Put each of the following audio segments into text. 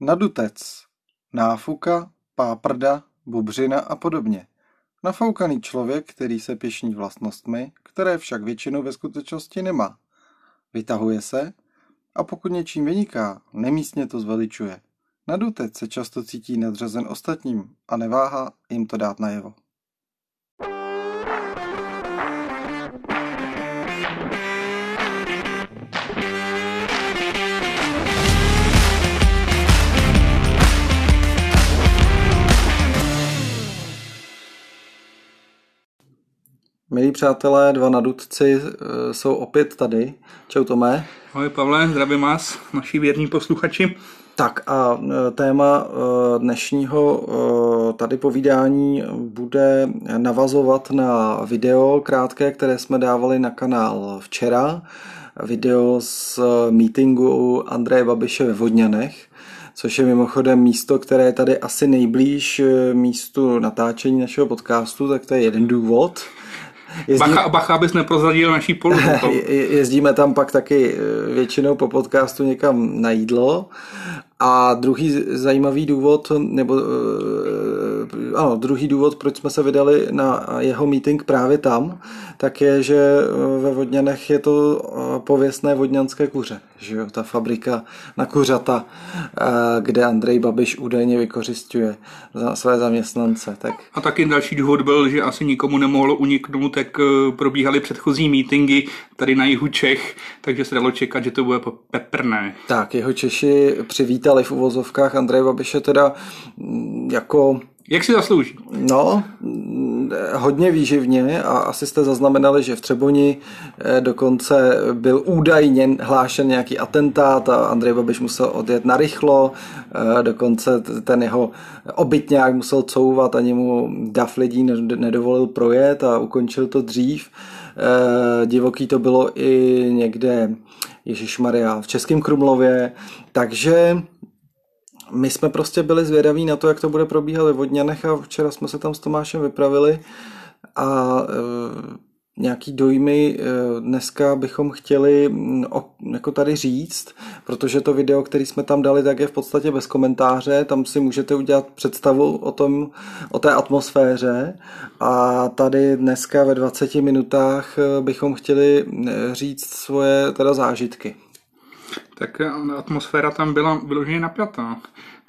Nadutec, náfuka, páprda, bubřina a podobně. Nafoukaný člověk, který se pišní vlastnostmi, které však většinou ve skutečnosti nemá. Vytahuje se a pokud něčím vyniká, nemístně to zveličuje. Nadutec se často cítí nadřazen ostatním a neváhá jim to dát najevo. Milí přátelé, dva nadutci eh, jsou opět tady. Čau Tomé. Ahoj Pavle, zdravím vás, naši věrní posluchači. Tak a eh, téma eh, dnešního tady povídání bude navazovat na video krátké, které jsme dávali na kanál včera. Video z meetingu Andreje Babiše ve Vodňanech což je mimochodem místo, které je tady asi nejblíž místu natáčení našeho podcastu, tak to je jeden důvod. Jezdím... Bacha, bacha, abys neprozradil naší polu. Jezdíme tam pak taky eh, většinou po podcastu někam na jídlo a druhý zajímavý důvod, nebo eh, ano, druhý důvod, proč jsme se vydali na jeho meeting právě tam, tak je, že eh, ve Vodňanech je to eh, pověstné vodňanské kuře, že jo, ta fabrika na kuřata, kde Andrej Babiš údajně vykořišťuje za své zaměstnance. Tak. A taky další důvod byl, že asi nikomu nemohlo uniknout, jak probíhaly předchozí meetingy tady na jihu Čech, takže se dalo čekat, že to bude peprné. Tak, jeho Češi přivítali vítali v uvozovkách Andreje Babiše teda mm, jako jak si zaslouží? No, hodně výživně a asi jste zaznamenali, že v Třeboni eh, dokonce byl údajně hlášen nějaký atentát a Andrej Babiš musel odjet na rychlo, eh, dokonce ten jeho obytňák musel couvat, ani mu dav lidí nedovolil projet a ukončil to dřív. Eh, divoký to bylo i někde Ježíš Maria v Českém Krumlově, takže my jsme prostě byli zvědaví na to, jak to bude probíhat ve Vodňanech a včera jsme se tam s Tomášem vypravili a e, nějaký dojmy e, dneska bychom chtěli o, jako tady říct, protože to video, který jsme tam dali, tak je v podstatě bez komentáře, tam si můžete udělat představu o, tom, o té atmosféře. A tady dneska ve 20 minutách e, bychom chtěli říct svoje teda zážitky tak eh, atmosféra tam byla vyloženě napjatá.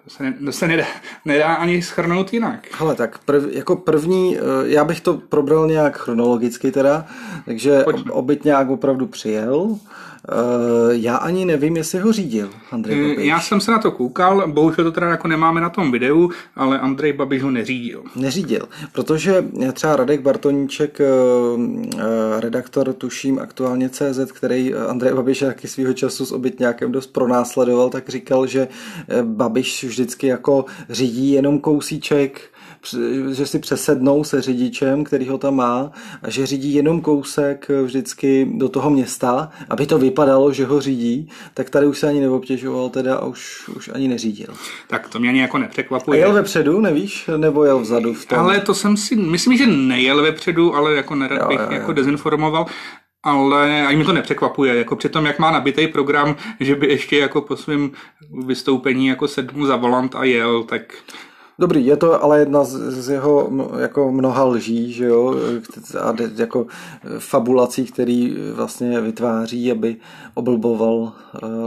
To se, to se nedá, nedá ani schrnout jinak. Hele, tak prv, jako první, eh, já bych to probral nějak chronologicky teda, takže Pojďme. obytňák opravdu přijel, Eh, já ani nevím, jestli ho řídil Andrej eh, Babiš. Já jsem se na to koukal, bohužel to teda jako nemáme na tom videu, ale Andrej Babiš ho neřídil. Neřídil, protože třeba Radek Bartoníček, eh, redaktor tuším aktuálně CZ, který Andrej Babiš taky svého času s obytňákem dost pronásledoval, tak říkal, že Babiš vždycky jako řídí jenom kousíček že si přesednou se řidičem, který ho tam má a že řídí jenom kousek vždycky do toho města, aby to vypadalo, že ho řídí, tak tady už se ani neobtěžoval teda a už, už ani neřídil. Tak to mě ani jako nepřekvapuje. A jel vepředu, nevíš? Nebo jel vzadu v tom? Ale to jsem si, myslím, že nejel vepředu, ale jako nerad bych jo, jo. jako dezinformoval ale ani mi to nepřekvapuje, jako při tom, jak má nabitý program, že by ještě jako po svém vystoupení jako sedm za volant a jel, tak Dobrý, je to ale jedna z, z jeho jako mnoha lží, že jo, a jako fabulací, který vlastně vytváří, aby oblboval uh,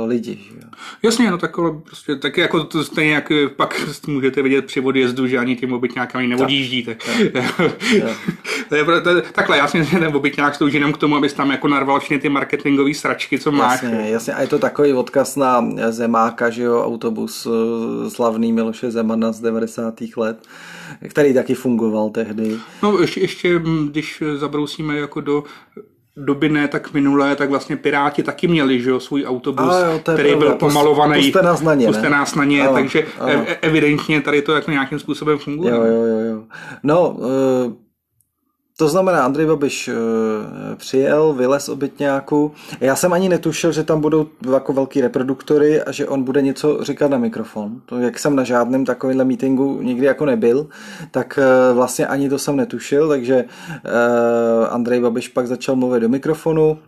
lidi. Že jo. Jasně, no tak ale prostě taky jako to stejně jak pak můžete vidět při odjezdu, že ani tím obytňákami neodjíždí. Tak. to je, to je, takhle, jasně, že ten obytňák slouží jenom k tomu, abys tam jako narval všechny ty marketingové sračky, co máš. Jasně, jasně, a je to takový odkaz na Zemáka, že jo, autobus eh, slavný Miloše Zemana z 90 90. let, který taky fungoval tehdy. No ještě, ještě když zabrousíme jako do doby ne tak minulé, tak vlastně Piráti taky měli že jo, svůj autobus, jo, který pravda. byl pomalovaný. Puste nás na ně. Puste nás na ně, ano, takže ano. evidentně tady to jako nějakým způsobem funguje. Jo, jo, jo. jo. No, uh to znamená, Andrej Babiš uh, přijel, vylez obytňáku. Já jsem ani netušil, že tam budou jako velký reproduktory a že on bude něco říkat na mikrofon. To, jak jsem na žádném takovémhle meetingu nikdy jako nebyl, tak uh, vlastně ani to jsem netušil, takže uh, Andrej Babiš pak začal mluvit do mikrofonu,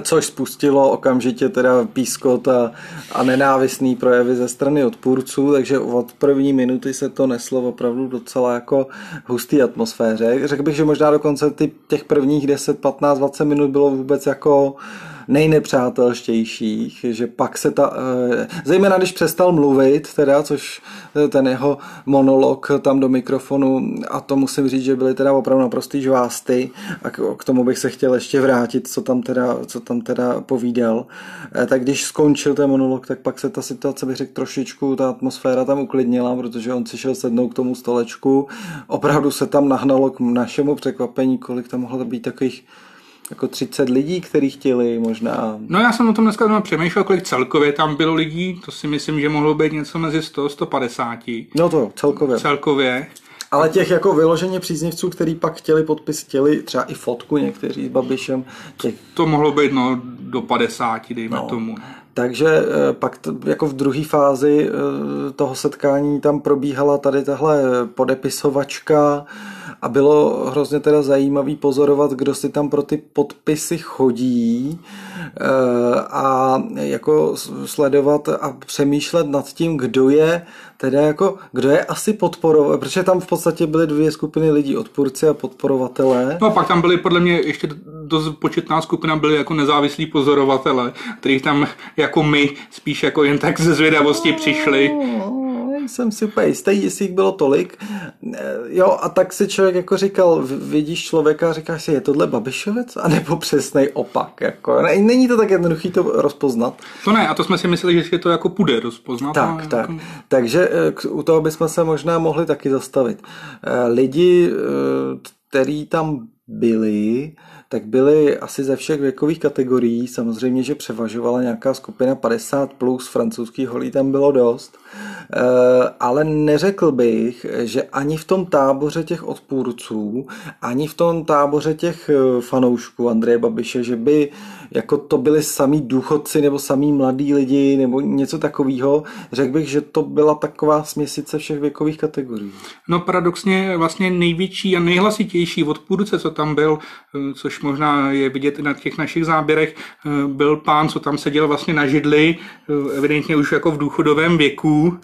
což spustilo okamžitě teda pískot a, a nenávistný projevy ze strany odpůrců, takže od první minuty se to neslo opravdu docela jako hustý atmosféře. Řekl bych, že možná dokonce ty, těch prvních 10, 15, 20 minut bylo vůbec jako uh, nejnepřátelštějších, že pak se ta, eh, zejména když přestal mluvit, teda, což eh, ten jeho monolog tam do mikrofonu, a to musím říct, že byly teda opravdu naprostý žvásty a k tomu bych se chtěl ještě vrátit, co tam teda, co tam teda povídal. Eh, tak když skončil ten monolog, tak pak se ta situace, bych řekl, trošičku, ta atmosféra tam uklidnila, protože on si šel sednout k tomu stolečku. Opravdu se tam nahnalo k našemu překvapení, kolik tam mohlo být takových jako 30 lidí, kteří chtěli možná. No já jsem o tom dneska přemýšlel, kolik celkově tam bylo lidí, to si myslím, že mohlo být něco mezi 100 150. No to celkově. Celkově. Ale těch jako vyloženě příznivců, kteří pak chtěli podpis, chtěli třeba i fotku někteří s Babišem. Těch... To mohlo být no do 50, dejme no. tomu. Takže eh, pak jako v druhé fázi eh, toho setkání tam probíhala tady tahle podepisovačka, a bylo hrozně teda zajímavý pozorovat, kdo si tam pro ty podpisy chodí eh, a jako sledovat a přemýšlet nad tím, kdo je teda jako, kdo je asi podporovat, protože tam v podstatě byly dvě skupiny lidí, odpůrci a podporovatelé. No a pak tam byly podle mě ještě dost početná skupina byly jako nezávislí pozorovatele, kterých tam jako my spíš jako jen tak ze zvědavosti přišli. Jsem si úplně jistý, jestli jich bylo tolik. Jo, a tak si člověk jako říkal, vidíš člověka a říkáš si, je tohle Babišovec? A nebo přesný opak? Jako, není to tak jednoduché to rozpoznat. To ne, a to jsme si mysleli, že to jako půjde rozpoznat. Tak, tak. Jako... Takže eh, u toho bychom se možná mohli taky zastavit. Eh, lidi, eh, který tam byli, tak byly asi ze všech věkových kategorií. Samozřejmě, že převažovala nějaká skupina 50 plus, francouzských holí tam bylo dost. Eh, ale neřekl bych, že ani v tom táboře těch odpůrců, ani v tom táboře těch eh, fanoušků Andreje Babiše, že by jako to byli samý důchodci nebo samý mladí lidi nebo něco takového. Řekl bych, že to byla taková směsice všech věkových kategorií. No paradoxně vlastně největší a nejhlasitější odpůrce, co tam byl, eh, což možná je vidět i na těch našich záběrech, byl pán, co tam seděl vlastně na židli, evidentně už jako v důchodovém věku,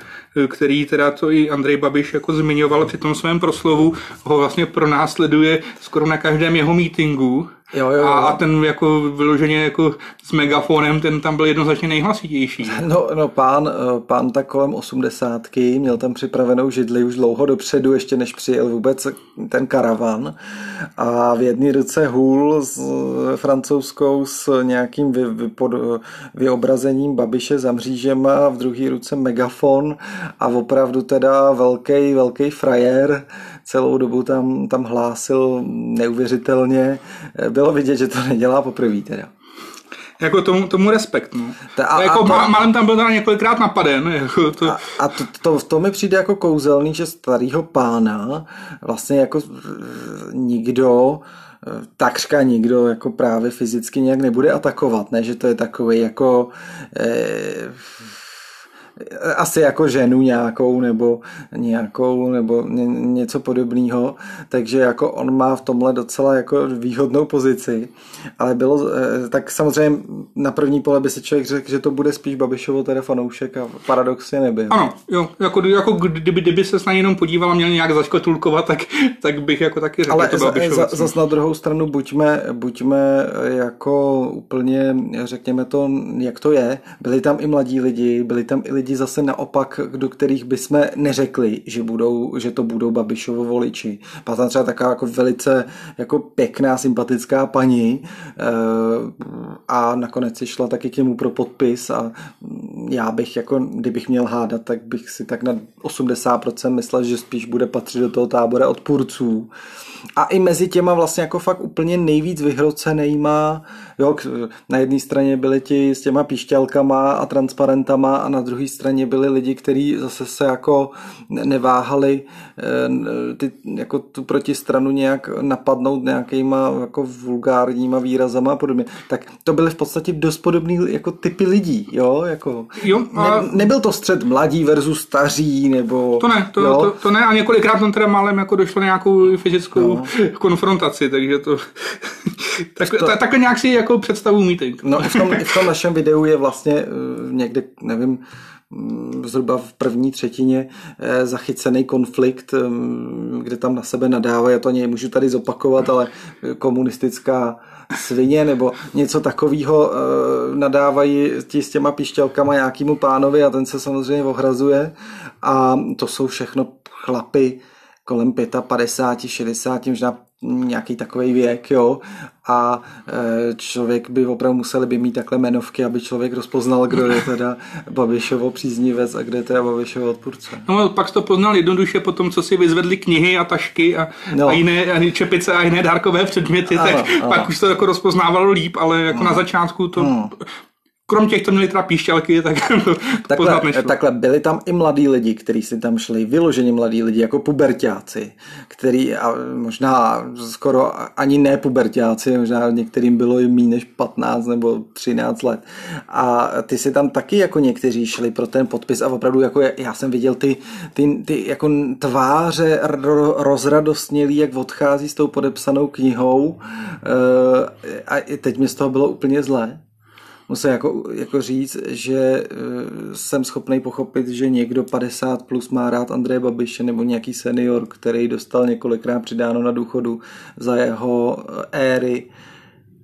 který teda to i Andrej Babiš jako zmiňoval při tom svém proslovu, ho vlastně pronásleduje skoro na každém jeho mítingu. Jo, jo, jo. A, a ten jako vyloženě jako s megafonem, ten tam byl jednoznačně nejhlasitější. No, no pán, eh, pán tak kolem osmdesátky, měl tam připravenou židli už dlouho dopředu, ještě než přijel vůbec ten karavan. A v jedné ruce hůl s eh, francouzskou s nějakým vy, vy, pod, vyobrazením Babiše za mřížema a v druhé ruce megafon a opravdu teda velký, velký frajer celou dobu tam, tam hlásil neuvěřitelně. Bylo vidět, že to nedělá poprvé teda. Jako tomu, tomu respekt, no. Ta, a, jako a to, málem tam byl teda několikrát napaden. Jako to... A, a to, to, to, mi přijde jako kouzelný, že starýho pána vlastně jako nikdo takřka nikdo jako právě fyzicky nějak nebude atakovat, ne, že to je takový jako eh, asi jako ženu nějakou nebo nějakou nebo něco podobného, takže jako on má v tomhle docela jako výhodnou pozici, ale bylo, eh, tak samozřejmě na první pole by si člověk řekl, že to bude spíš Babišovo teda fanoušek a paradoxně nebyl. Ano, jo, jako, jako kdyby, kdyby se na jenom podíval a měl nějak zaškotulkovat, tak, tak bych jako taky řekl, ale to za, zas na druhou stranu buďme, buďme jako úplně, řekněme to, jak to je, byli tam i mladí lidi, byli tam i lidi lidi zase naopak, do kterých bychom neřekli, že, budou, že to budou Babišovo voliči. Byla tam třeba taková jako velice jako pěkná, sympatická paní eh, a nakonec si šla taky k němu pro podpis a já bych jako, kdybych měl hádat, tak bych si tak na 80% myslel, že spíš bude patřit do toho tábora odpůrců. A i mezi těma vlastně jako fakt úplně nejvíc vyhrocenýma, jo, na jedné straně byli ti s těma píšťalkama a transparentama a na druhé straně byli lidi, kteří zase se jako neváhali ty, jako tu protistranu nějak napadnout nějakýma jako vulgárníma výrazama a podobně. Tak to byly v podstatě dost podobný jako typy lidí, jo, jako jo, a... ne, nebyl to střed mladí versus staří, nebo... To ne, to, to, to, ne a několikrát tam teda málem jako došlo nějakou fyzickou no. konfrontaci, takže to... tak, to, tak, takhle nějak si jako představu meeting. No v tom, v tom našem videu je vlastně někde, nevím, zhruba v první třetině eh, zachycený konflikt, mm, kde tam na sebe nadávají, já to můžu tady zopakovat, ale komunistická svině nebo něco takového eh, nadávají ti s těma pišťalkama nějakýmu pánovi a ten se samozřejmě ohrazuje. A to jsou všechno chlapy kolem 55, 60, možná nějaký takový věk, jo, a e, člověk by opravdu museli by mít takhle jmenovky, aby člověk rozpoznal, kdo je teda Babišovo příznivec a kde je teda Babišovo odpůrce. No pak to poznal jednoduše po tom, co si vyzvedli knihy a tašky a, no. a jiné a čepice a jiné dárkové předměty, ano, tak ano. pak už to jako rozpoznávalo líp, ale jako no. na začátku to no krom těch, co měli teda píšťalky, tak takhle, poznat Takhle, byli tam i mladí lidi, kteří si tam šli, vyloženě mladí lidi, jako pubertáci, který a možná skoro ani ne pubertáci, možná některým bylo i méně než 15 nebo 13 let. A ty si tam taky jako někteří šli pro ten podpis a opravdu jako já jsem viděl ty, ty, ty jako tváře rozradostnělý, jak odchází s tou podepsanou knihou eh, a teď mi z toho bylo úplně zlé musím jako, jako říct, že eh, jsem schopný pochopit, že někdo 50 plus má rád Andreje Babiše nebo nějaký senior, který dostal několikrát přidáno na důchodu za jeho eh, éry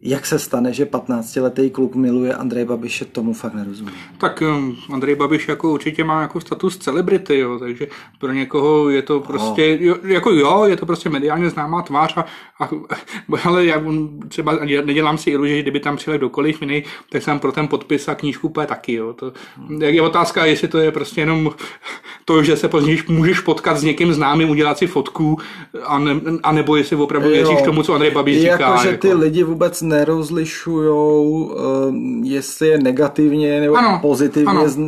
jak se stane, že 15-letý kluk miluje Andrej Babiše, tomu fakt nerozumím. Tak um, Andrej Babiš jako určitě má jako status celebrity, jo, takže pro někoho je to prostě, oh. jo, jako jo, je to prostě mediálně známá tvář a, a ale já třeba nedělám si iluzi, že kdyby tam přijel kdokoliv jiný, tak jsem pro ten podpis a knížku úplně taky, jo. To, je otázka, jestli to je prostě jenom to, že se později můžeš potkat s někým známým, udělat si fotku, a, ne, a nebo jestli opravdu věříš tomu, co Andrej Babiš říká. Jako, že ty jako... lidi vůbec nerozlišujou, um, jestli je negativně nebo ano, pozitivně ano. Z,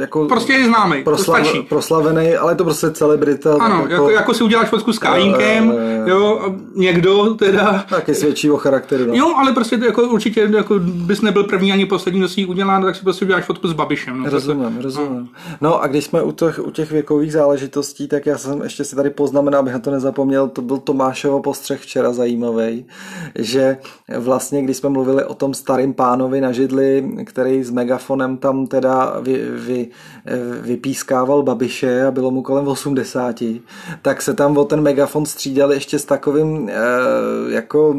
jako prostě je známý, proslav, to proslavený, ale to prostě celebrita. Ano, jako, jako, jako si uděláš fotku s Kajínkem, uh, jo, někdo teda... Taky svědčí o charakteru. No. Jo, ale prostě jako určitě jako bys nebyl první ani poslední, kdo si ji udělá, tak si prostě uděláš fotku s Babišem. No, rozumím, prostě. rozumím. No. no a když jsme u těch, u těch věkových záležitostí, tak já jsem ještě si tady poznamenal, abych na to nezapomněl, to byl Tomášovo postřeh včera zajímavý, že vlastně vlastně, když jsme mluvili o tom starým pánovi na židli, který s megafonem tam teda vy, vy, vypískával Babiše a bylo mu kolem 80, tak se tam o ten megafon střídal ještě s takovým eh, jako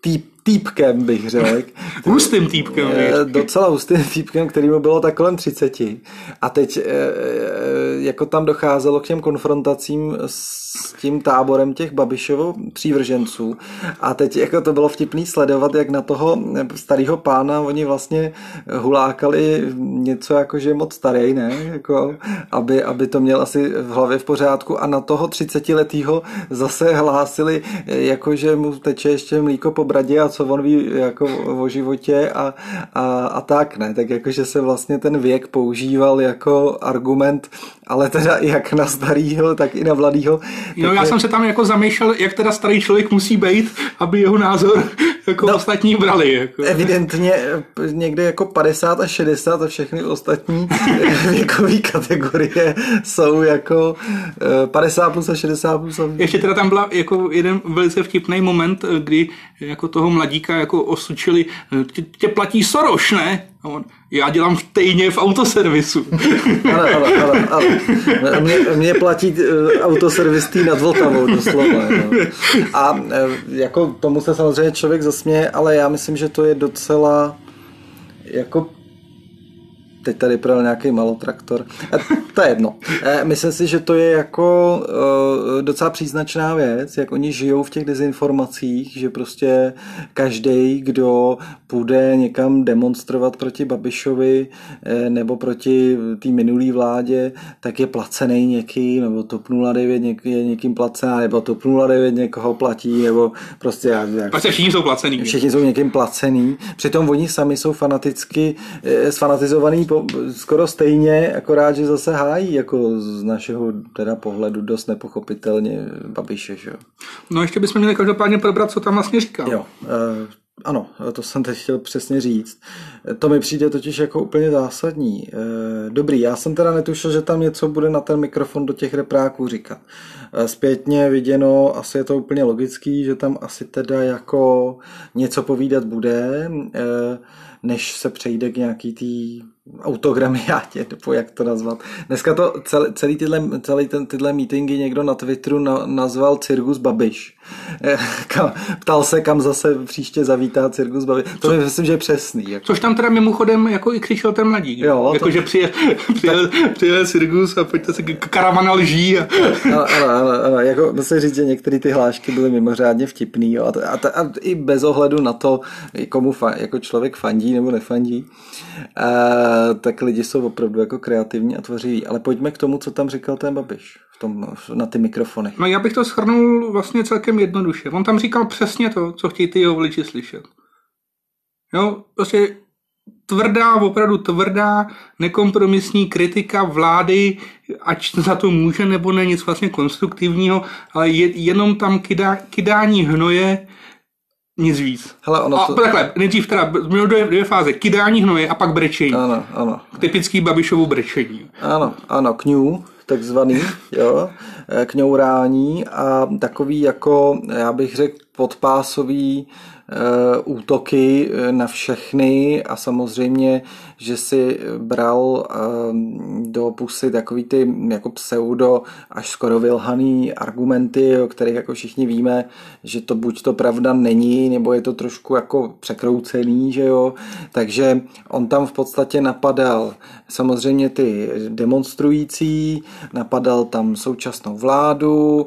týp týpkem, bych řekl. hustým týpkem. Eh, docela hustým týpkem, který mu bylo tak kolem 30. A teď eh, eh, jako tam docházelo k těm konfrontacím s tím táborem těch Babišovo přívrženců. A teď jako to bylo vtipný sledovat, jak na toho starého pána oni vlastně hulákali něco jako, že je moc starý, ne? Jako, aby, aby to měl asi v hlavě v pořádku a na toho 30 letého zase hlásili, jako, že mu teče ještě mlíko po bradě a co on ví jako o životě a, a, a tak, ne? Tak jakože se vlastně ten věk používal jako argument, ale teda jak na starýho, tak i na mladýho. Jo, já je... jsem se tam jako zamýšlel, jak teda starý člověk musí být, aby jeho názor jako no, ostatní brali. Jako. Evidentně někde jako 50 a 60 a všechny ostatní věkové kategorie jsou jako 50 eh, plus a 60 plus. A... Ještě teda tam byla jako jeden velice vtipný moment, kdy jako toho mladíka jako osučili, tě, tě platí Soroš, ne? A on, já dělám stejně v autoservisu. ano, ano, ano, ano. Mě, mě platí uh, autoservis tý nad Vltavou, doslova. No. A uh, jako tomu se samozřejmě člověk zasměje, ale já myslím, že to je docela jako teď tady projel nějaký malotraktor. E, to je jedno. E, myslím si, že to je jako e, docela příznačná věc, jak oni žijou v těch dezinformacích, že prostě každý, kdo půjde někam demonstrovat proti Babišovi nebo proti té minulé vládě, tak je placený někým, nebo TOP 09 něk, je někým placená, nebo TOP 09 někoho platí, nebo prostě... Jak, prostě všichni jsou placený. Všichni jsou někým placený. Přitom oni sami jsou fanaticky sfanatizovaný po, skoro stejně, akorát, že zase hájí jako z našeho teda pohledu dost nepochopitelně Babiše, že jo. No ještě bychom měli každopádně probrat, co tam vlastně říkal. Jo, uh, ano, to jsem teď chtěl přesně říct. To mi přijde totiž jako úplně zásadní. Eh, dobrý, já jsem teda netušil, že tam něco bude na ten mikrofon do těch repráků říkat. Eh, zpětně viděno, asi je to úplně logický, že tam asi teda jako něco povídat bude, než se přejde k nějaký tý autogramiátě, nebo jak to nazvat. Dneska to celý, celý, tyhle, celý ten, tyhle meetingy někdo na Twitteru na, nazval Cirkus Babiš. Eh, kam, ptal se, kam zase příště zavítá Cirkus Babiš. To Co? myslím, že je přesný. Jako. Což tam teda mimochodem jako i křičel ten mladík. Jo, jako, to... že přijel, přijel, přijel Cirkus a pojďte se karavana lží. A... ano, ano, ano, ano, jako musím říct, že některé ty hlášky byly mimořádně vtipný jo, a, a, a, a, i bez ohledu na to, komu fa, jako člověk fandí nebo nefandí. Uh, tak lidi jsou opravdu jako kreativní a tvořiví. Ale pojďme k tomu, co tam říkal ten Babiš v tom, na ty mikrofony. No já bych to schrnul vlastně celkem jednoduše. On tam říkal přesně to, co chtějí ty jeho voliči slyšet. Jo, prostě tvrdá, opravdu tvrdá, nekompromisní kritika vlády, ať za to může nebo ne, nic vlastně konstruktivního, ale je, jenom tam kydá, kydání hnoje nic víc. Hele, ono a to... takhle, nejdřív teda měl dvě, dvě fáze, kydání hnoje a pak brečení. Ano, ano. Typický Babišovu brečení. Ano, ano, kňů, takzvaný, jo, kňourání a takový jako, já bych řekl, podpásový útoky eh, na všechny a samozřejmě, že si bral eh, do pusy takový ty jako pseudo až skoro vylhaný argumenty, o kterých jako všichni víme, že to buď to pravda není, nebo je to trošku jako překroucený, že jo. Takže on tam v podstatě napadal samozřejmě ty demonstrující, napadal tam současnou vládu,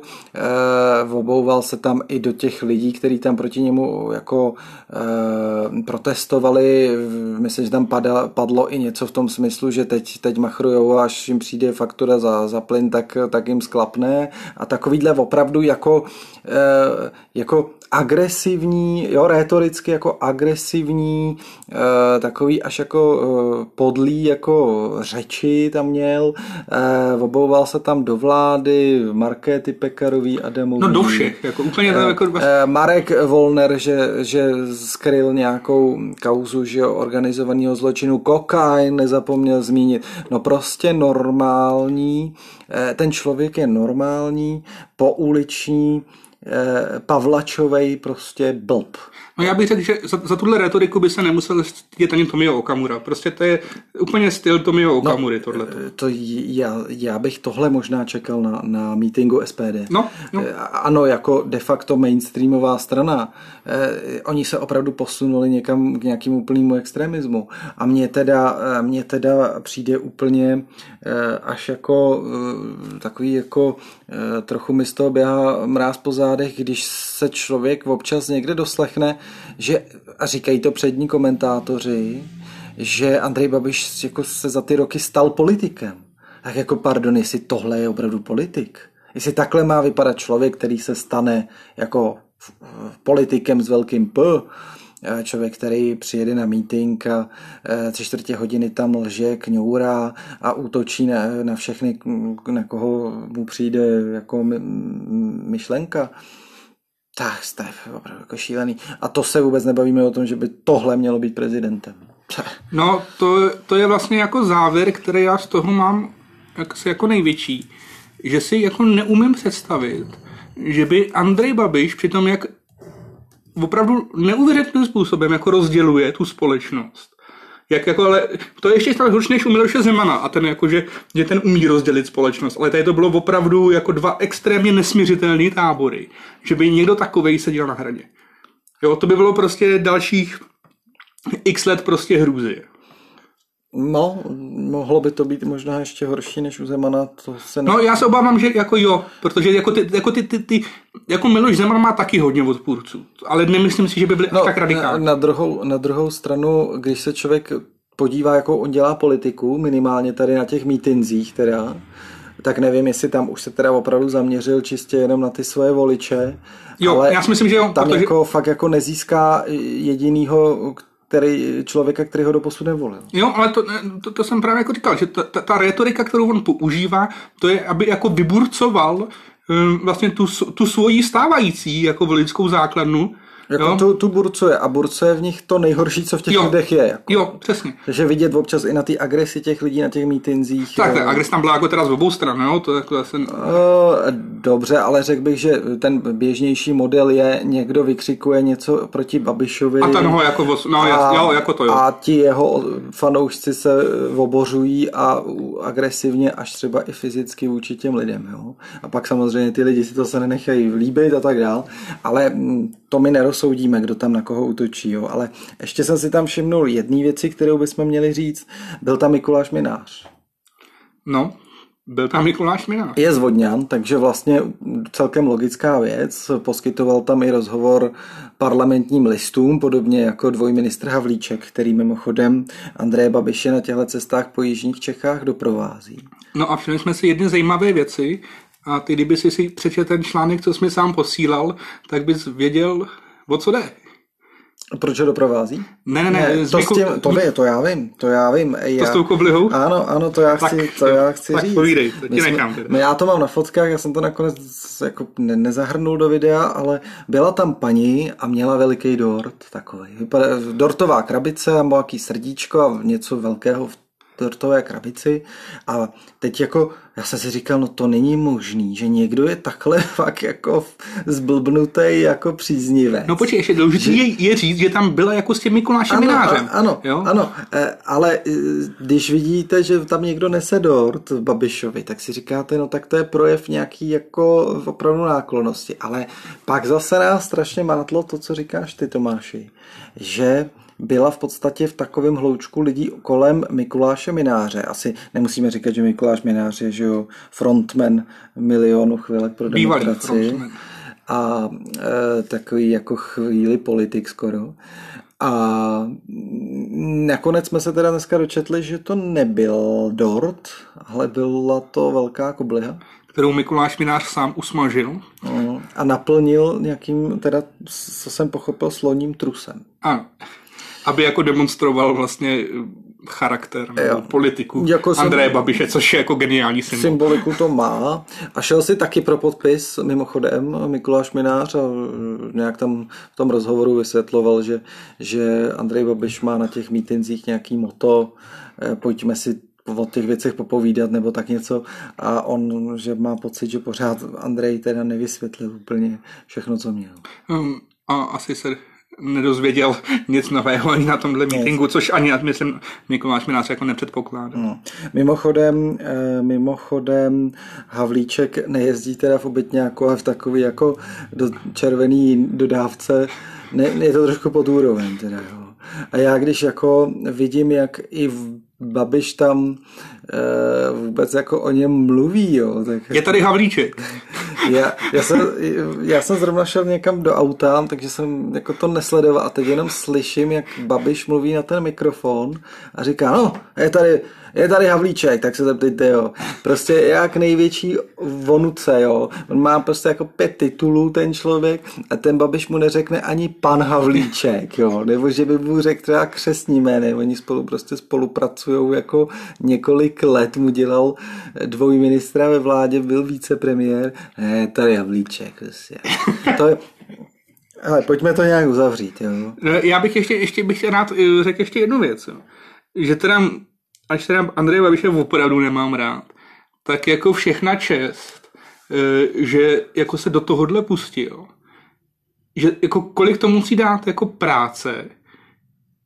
obouval se tam i do těch lidí, kteří tam proti němu jako jako e, protestovali, myslím, že tam padlo, padlo i něco v tom smyslu, že teď, teď machrujou, až jim přijde faktura za, za plyn, tak, tak jim sklapne. A takovýhle opravdu jako, e, jako agresivní, jo, rétoricky jako agresivní, e, takový až jako e, podlý jako řeči tam měl, e, obouval se tam do vlády, Markéty Pekarový, Adamový. No do všech, jako úplně e, jako... E, Marek Volner, že, že skryl nějakou kauzu, že organizovaného zločinu, kokain nezapomněl zmínit, no prostě normální, e, ten člověk je normální, pouliční, Eh, Pavlačovej prostě blb. No já bych řekl, že za, za tuhle retoriku by se nemusel stydět ani Tomio Okamura. Prostě to je úplně styl Tomio no, Okamury, no, tohle. To já, já bych tohle možná čekal na, na meetingu SPD. No, no. Eh, ano, jako de facto mainstreamová strana. Eh, oni se opravdu posunuli někam k nějakému úplnému extremismu. A mně teda, mně teda přijde úplně až jako takový jako trochu mi z toho běhá mráz po zádech, když se člověk občas někde doslechne, že, a říkají to přední komentátoři, že Andrej Babiš jako se za ty roky stal politikem. Tak jako pardon, jestli tohle je opravdu politik. Jestli takhle má vypadat člověk, který se stane jako politikem s velkým P, člověk, který přijede na meeting a e, tři čtvrtě hodiny tam lže, kňourá a útočí na, na všechny, na koho mu přijde jako myšlenka. Tak jste opravdu jako šílený. A to se vůbec nebavíme o tom, že by tohle mělo být prezidentem. No, to, to je vlastně jako závěr, který já z toho mám jako největší. Že si jako neumím představit, že by Andrej Babiš při tom, jak opravdu neuvěřitelným způsobem jako rozděluje tu společnost. Jak jako, ale to je ještě stále horší než u Miloše Zemana a ten jako, že, že ten umí rozdělit společnost. Ale tady to bylo opravdu jako dva extrémně nesměřitelné tábory. Že by někdo takovej seděl na hradě. Jo, to by bylo prostě dalších x let prostě hrůzy. No, mohlo by to být možná ještě horší než u Zemana. To se ne... No, já se obávám, že jako jo, protože jako ty, jako ty, ty, ty jako Miloš Zeman má taky hodně odpůrců, ale nemyslím si, že by byly no, tak radikální. Na, na, druhou, na druhou stranu, když se člověk podívá, jako on dělá politiku, minimálně tady na těch mítinzích teda, tak nevím, jestli tam už se teda opravdu zaměřil čistě jenom na ty svoje voliče. Jo, ale já si myslím, že jo. Tam protože... jako fakt jako nezíská jedinýho, který, člověka, který ho doposud nevolil. Jo, ale to, to, to jsem právě jako říkal, že ta, ta, ta retorika, kterou on používá, to je, aby jako vyburcoval um, vlastně tu, tu svoji stávající jako lidskou základnu, Jako tu, tu burcuje a burcuje v nich to nejhorší, co v těch Jo. lidech je. Jako. Jo, přesně. Takže vidět občas i na té agresi těch lidí na těch mítinzích. Tak, jo. ta agres tam byla jako teda z obou stran, jo? To jako zase... Eh, Dobře, ale řekl bych, že ten běžnější model je, někdo vykřikuje něco proti Babišovi. A ten ho jako, vos- no, a, jo, jako to jo. A ti jeho fanoušci se obořují a agresivně až třeba i fyzicky vůči těm lidem. Jo? A pak samozřejmě ty lidi si to se nenechají líbit a tak dál. Ale mm, to my nerozsoudíme, kdo tam na koho útočí. Jo? Ale ještě jsem si tam všimnul jedné věci, kterou bychom měli říct. Byl tam Mikuláš Minář. No, byl tam Mikuláš Minář. Je z Vodňan, takže vlastně celkem logická věc. Poskytoval tam i rozhovor parlamentním listům, podobně jako dvojministr Havlíček, který mimochodem Andreje Babiše na těchto cestách po jižních Čechách doprovází. No a všimli jsme si jedny zajímavé věci a ty, kdyby si si přečetl ten článek, co jsi mi sám posílal, tak bys věděl, o co jde. Proč ho doprovází? Ne, ne, ne, to, s Miku- tím, to, je, to já vím, to já vím. Já, s tou koblihou? Ano, ano, to já Tak, chci, to já chci tak říct. povídej, to ti jsme- nechám teda. my- Já to mám na fotkách, já jsem to nakonec jako ne, nezahrnul do videa, ale byla tam paní a měla veliký dort takový. Dortová krabice a nějaký srdíčko a něco velkého v dortové krabici a teď jako, já jsem si říkal, no to není možný, že někdo je takhle fakt jako zblbnutý jako příznivec. No počkej, ještě důležité je, je říct, že tam byla jako s tím Mikulášem Minářem. a- ano, jo? ano, eh, ale eh, když vidíte, že tam někdo nese dort Babišovi, tak si říkáte, no tak to je projev nějaký jako opravdu náklonosti. Ale pak zase nás strašně mátlo to, co říkáš ty, Tomáši, že byla v podstatě v takovém hloučku lidí kolem Mikuláše Mináře. Asi nemusíme říkat, že Mikuláš Minář je že jo, frontman milionu chvilek pro Bývalý demokracii frontman. a e, takový jako chvíli politik skoro. A nakonec jsme se teda dneska dočetli, že to nebyl dort, ale byla to velká kobliha. Kterou Mikuláš Minář sám usmažil. Mm, A naplnil nějakým, teda, co jsem pochopil, sloním trusem. Ano. Aby jako demonstroval vlastně eh, charakter nebo Jo. politiku Jako Andreje Babiše, což je jako geniální symbol. Symboliku to má. A šel si taky pro podpis, mimochodem, Mikuláš Minář a e, nějak tam v tom rozhovoru vysvětloval, že, že Andrej Babiš má na těch mítinzích nějaký moto, e, pojďme si o těch věcech popovídat nebo tak něco a on, že má pocit, že pořád Andrej teda nevysvětlil úplně všechno, co měl. Um, a asi se nedozvěděl nic nového ani na tomhle meetingu, což ani, myslím, Mikuláš Minář jako nepředpokládá. No. Mimochodem, eh, mimochodem Havlíček nejezdí teda v obytňáku, ale v takový jako do červený dodávce. Ne, je to trošku pod úroveň teda, jo. A já když jako vidím, jak i v Babiš tam vůbec jako o něm mluví, jo, tak Je tady Havlíček. já, já, jsem, já jsem zrovna šel někam do auta, takže jsem jako to nesledoval a teď jenom slyším, jak Babiš mluví na ten mikrofon a říká, no, je tady, je tady Havlíček, tak se zeptejte, jo. Prostě jak největší vonuce, jo. On má prostě jako pět titulů ten člověk a ten Babiš mu neřekne ani pan Havlíček, jo. Nebo že by mu řekl třeba křesní jmény. Oni spolu prostě spolupracují jako několik let mu dělal dvojministra ve vládě, byl vicepremiér. Ne, tady Havlíček, prostě. To je, ale pojďme to nějak uzavřít, jo. No, Já bych ještě, ještě bych rád eh, řekl ještě jednu věc. Jo. Že teda, až teda Andreje Babiše opravdu nemám rád, tak jako všechna čest, eh, že jako se do tohohle pustil, že jako kolik to musí dát jako práce,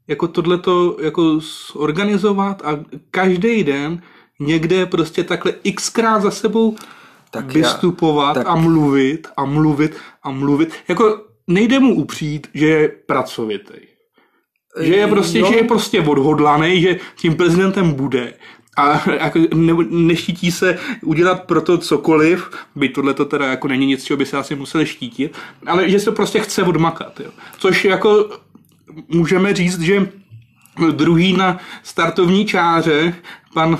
jako tohleto jako zorganizovat a každý den někde prostě takhle xkrát za sebou Tak tak já- vystupovat tak- a mluvit a mluvit a mluvit. Jako nejde mu upřít, že je pracovitý. Že je prostě, No. že je prostě odhodlaný, že tím prezidentem bude. A jako ne, neštítí se udělat pro to cokoliv, by tohle to teda jako není nic, čeho by se asi museli štítit, ale že se prostě chce odmakat. Jo. Což jako můžeme říct, že druhý na startovní čáře, pan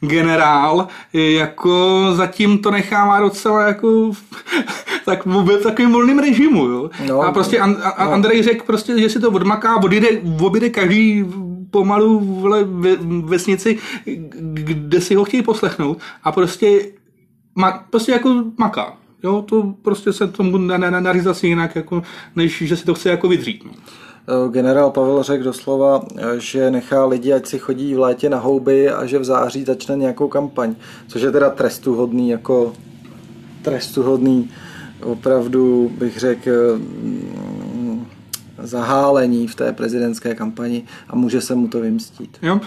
generál, jako zatím to nechává docela jako tak byl v takovým volným režimu, jo. No, a prostě An- a- no. Andrej řekl prostě, že si to odmaká, odjede, objede každý pomalu vole, ve, vesnici, kde si ho chtějí poslechnout a prostě, ma, prostě jako maká. Jo, to prostě se tomu asi jinak, jako, než že si to chce jako vydřít. No. Generál Pavel řekl doslova, že nechá lidi, ať si chodí v létě na houby a že v září začne nějakou kampaň, což je teda trestuhodný, jako trestuhodný, opravdu bych řekl zahálení v té prezidentské kampani a může se mu to vymstít. Jo,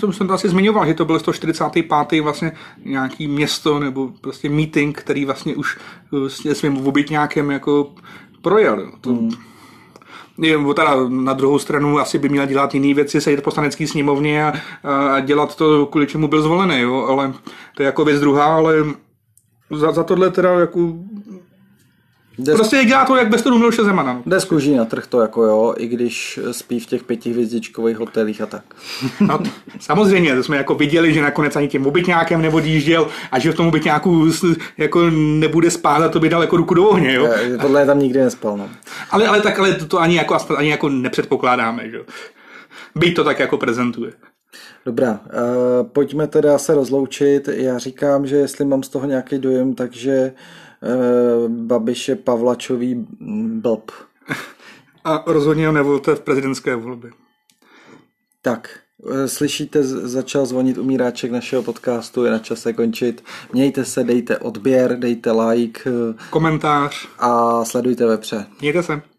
to jsem to asi zmiňoval, že to byl 145. vlastně nějaký město nebo prostě meeting, který vlastně už vlastně svým obytňákem jako projel. To, hmm. Teda na druhou stranu asi by měl dělat jiné věci, sedět v poslanecké sněmovně a, a, dělat to, kvůli čemu byl zvolený, jo? ale to je jako věc druhá, ale za, za tohle teda jako Des... Prostě dělá to, jak bez toho Miloše Zemana. Jde z kůží na trh to jako jo, i když spí v těch pětihvězdičkových hotelích a tak. No, samozřejmě, to jsme jako viděli, že nakonec ani tím obytňákem neodjížděl a že v tom obytňáku jako nebude spát a to by dal jako ruku do ohně, jo. Je, podle tam nikdy nespal, no. Ale, ale tak, ale to, to ani, jako, ani jako nepředpokládáme, že jo. Byť to tak jako prezentuje. Dobrá, uh, pojďme teda se rozloučit. Já říkám, že jestli mám z toho nějaký dojem, takže uh, Babiš je Pavlačový blb. A rozhodně ho nevolte v prezidentské volbě. Tak, eh, slyšíte, začal zvonit umíráček našeho podcastu, je na čase končit. Mějte se, dejte odběr, dejte like. Komentář. A sledujte vepře. Mějte se.